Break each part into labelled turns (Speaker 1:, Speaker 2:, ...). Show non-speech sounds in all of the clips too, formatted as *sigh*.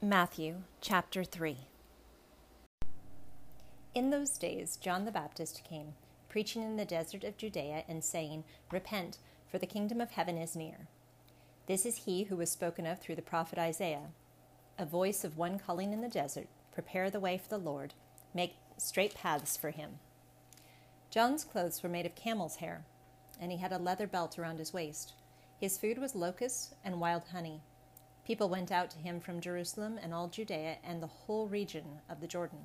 Speaker 1: Matthew chapter 3 In those days, John the Baptist came, preaching in the desert of Judea and saying, Repent, for the kingdom of heaven is near. This is he who was spoken of through the prophet Isaiah, a voice of one calling in the desert, Prepare the way for the Lord, make straight paths for him. John's clothes were made of camel's hair, and he had a leather belt around his waist. His food was locusts and wild honey. People went out to him from Jerusalem and all Judea and the whole region of the Jordan.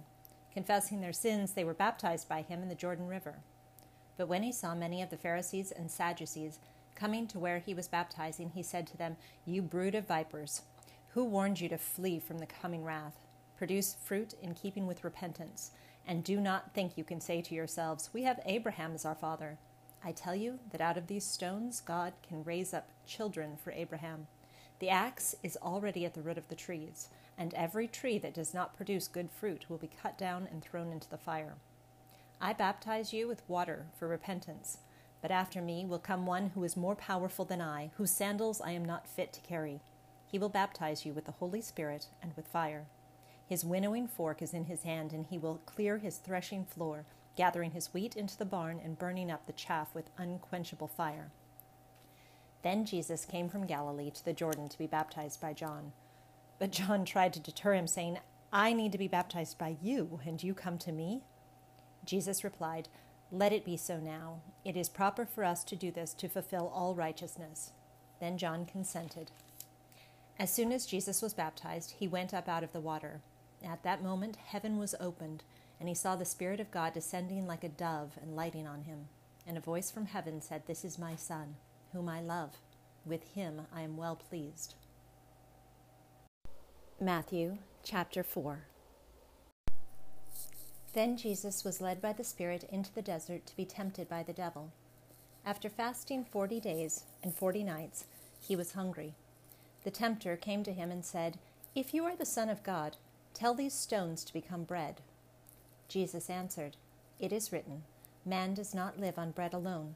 Speaker 1: Confessing their sins, they were baptized by him in the Jordan River. But when he saw many of the Pharisees and Sadducees coming to where he was baptizing, he said to them, You brood of vipers, who warned you to flee from the coming wrath? Produce fruit in keeping with repentance, and do not think you can say to yourselves, We have Abraham as our father. I tell you that out of these stones God can raise up children for Abraham. The axe is already at the root of the trees, and every tree that does not produce good fruit will be cut down and thrown into the fire. I baptize you with water for repentance, but after me will come one who is more powerful than I, whose sandals I am not fit to carry. He will baptize you with the Holy Spirit and with fire. His winnowing fork is in his hand, and he will clear his threshing floor, gathering his wheat into the barn and burning up the chaff with unquenchable fire. Then Jesus came from Galilee to the Jordan to be baptized by John. But John *laughs* tried to deter him, saying, I need to be baptized by you, and you come to me? Jesus replied, Let it be so now. It is proper for us to do this to fulfill all righteousness. Then John consented. As soon as Jesus was baptized, he went up out of the water. At that moment, heaven was opened, and he saw the Spirit of God descending like a dove and lighting on him. And a voice from heaven said, This is my Son whom I love. With him I am well pleased. Matthew chapter 4 Then Jesus was led by the Spirit into the desert to be tempted by the devil. After fasting forty days and forty nights, he was hungry. The tempter came to him and said, If you are the Son of God, tell these stones to become bread. Jesus answered, It is written, Man does not live on bread alone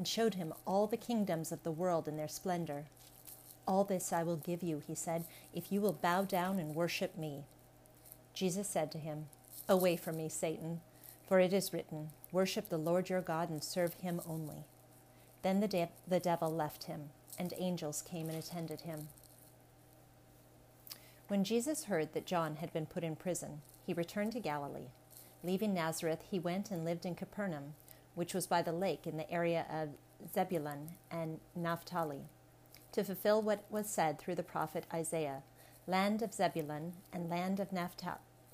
Speaker 1: and showed him all the kingdoms of the world in their splendor. All this I will give you, he said, if you will bow down and worship me. Jesus said to him, Away from me, Satan, for it is written, Worship the Lord your God and serve him only. Then the, de- the devil left him, and angels came and attended him. When Jesus heard that John had been put in prison, he returned to Galilee. Leaving Nazareth, he went and lived in Capernaum which was by the lake in the area of Zebulun and Naphtali, to fulfill what was said through the prophet Isaiah Land of Zebulun and land of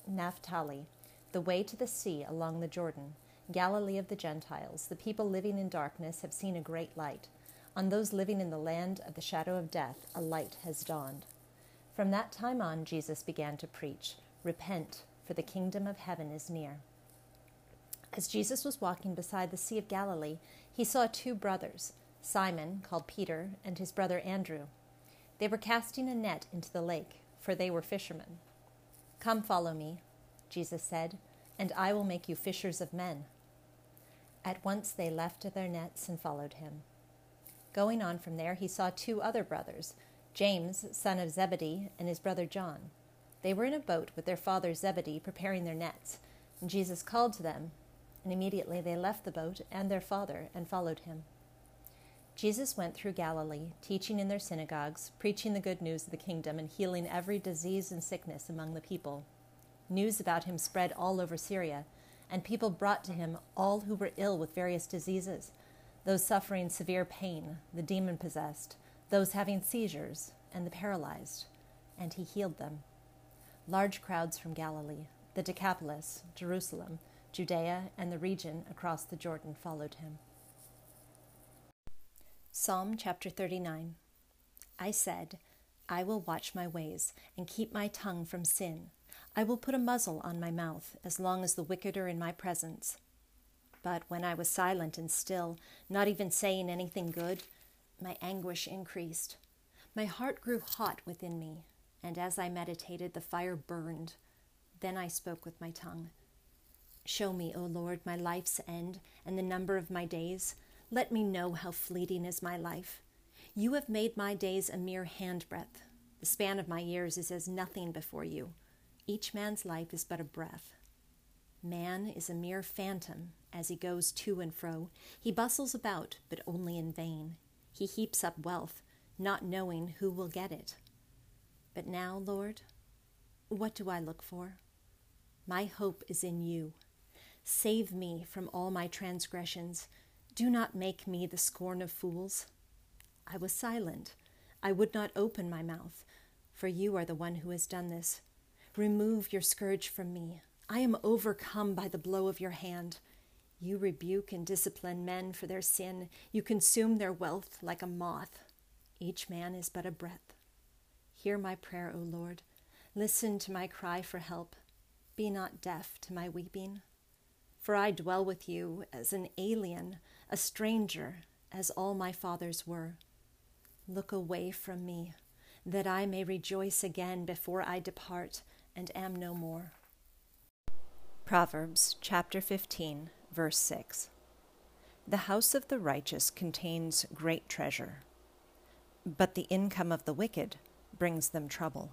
Speaker 1: Naphtali, the way to the sea along the Jordan, Galilee of the Gentiles, the people living in darkness have seen a great light. On those living in the land of the shadow of death, a light has dawned. From that time on, Jesus began to preach Repent, for the kingdom of heaven is near. As Jesus was walking beside the Sea of Galilee, he saw two brothers, Simon, called Peter, and his brother Andrew. They were casting a net into the lake, for they were fishermen. Come, follow me, Jesus said, and I will make you fishers of men. At once they left their nets and followed him. Going on from there, he saw two other brothers, James, son of Zebedee, and his brother John. They were in a boat with their father Zebedee preparing their nets, and Jesus called to them, and immediately they left the boat and their father and followed him. Jesus went through Galilee, teaching in their synagogues, preaching the good news of the kingdom, and healing every disease and sickness among the people. News about him spread all over Syria, and people brought to him all who were ill with various diseases, those suffering severe pain, the demon possessed, those having seizures, and the paralyzed, and he healed them. Large crowds from Galilee, the Decapolis, Jerusalem, Judea and the region across the Jordan followed him. Psalm chapter 39 I said, I will watch my ways and keep my tongue from sin. I will put a muzzle on my mouth as long as the wicked are in my presence. But when I was silent and still, not even saying anything good, my anguish increased. My heart grew hot within me, and as I meditated, the fire burned. Then I spoke with my tongue. Show me, O Lord, my life's end and the number of my days. Let me know how fleeting is my life. You have made my days a mere handbreadth. The span of my years is as nothing before you. Each man's life is but a breath. Man is a mere phantom as he goes to and fro. He bustles about, but only in vain. He heaps up wealth, not knowing who will get it. But now, Lord, what do I look for? My hope is in you. Save me from all my transgressions. Do not make me the scorn of fools. I was silent. I would not open my mouth, for you are the one who has done this. Remove your scourge from me. I am overcome by the blow of your hand. You rebuke and discipline men for their sin. You consume their wealth like a moth. Each man is but a breath. Hear my prayer, O Lord. Listen to my cry for help. Be not deaf to my weeping. For I dwell with you as an alien, a stranger, as all my fathers were. Look away from me, that I may rejoice again before I depart and am no more. Proverbs chapter 15, verse 6. The house of the righteous contains great treasure, but the income of the wicked brings them trouble.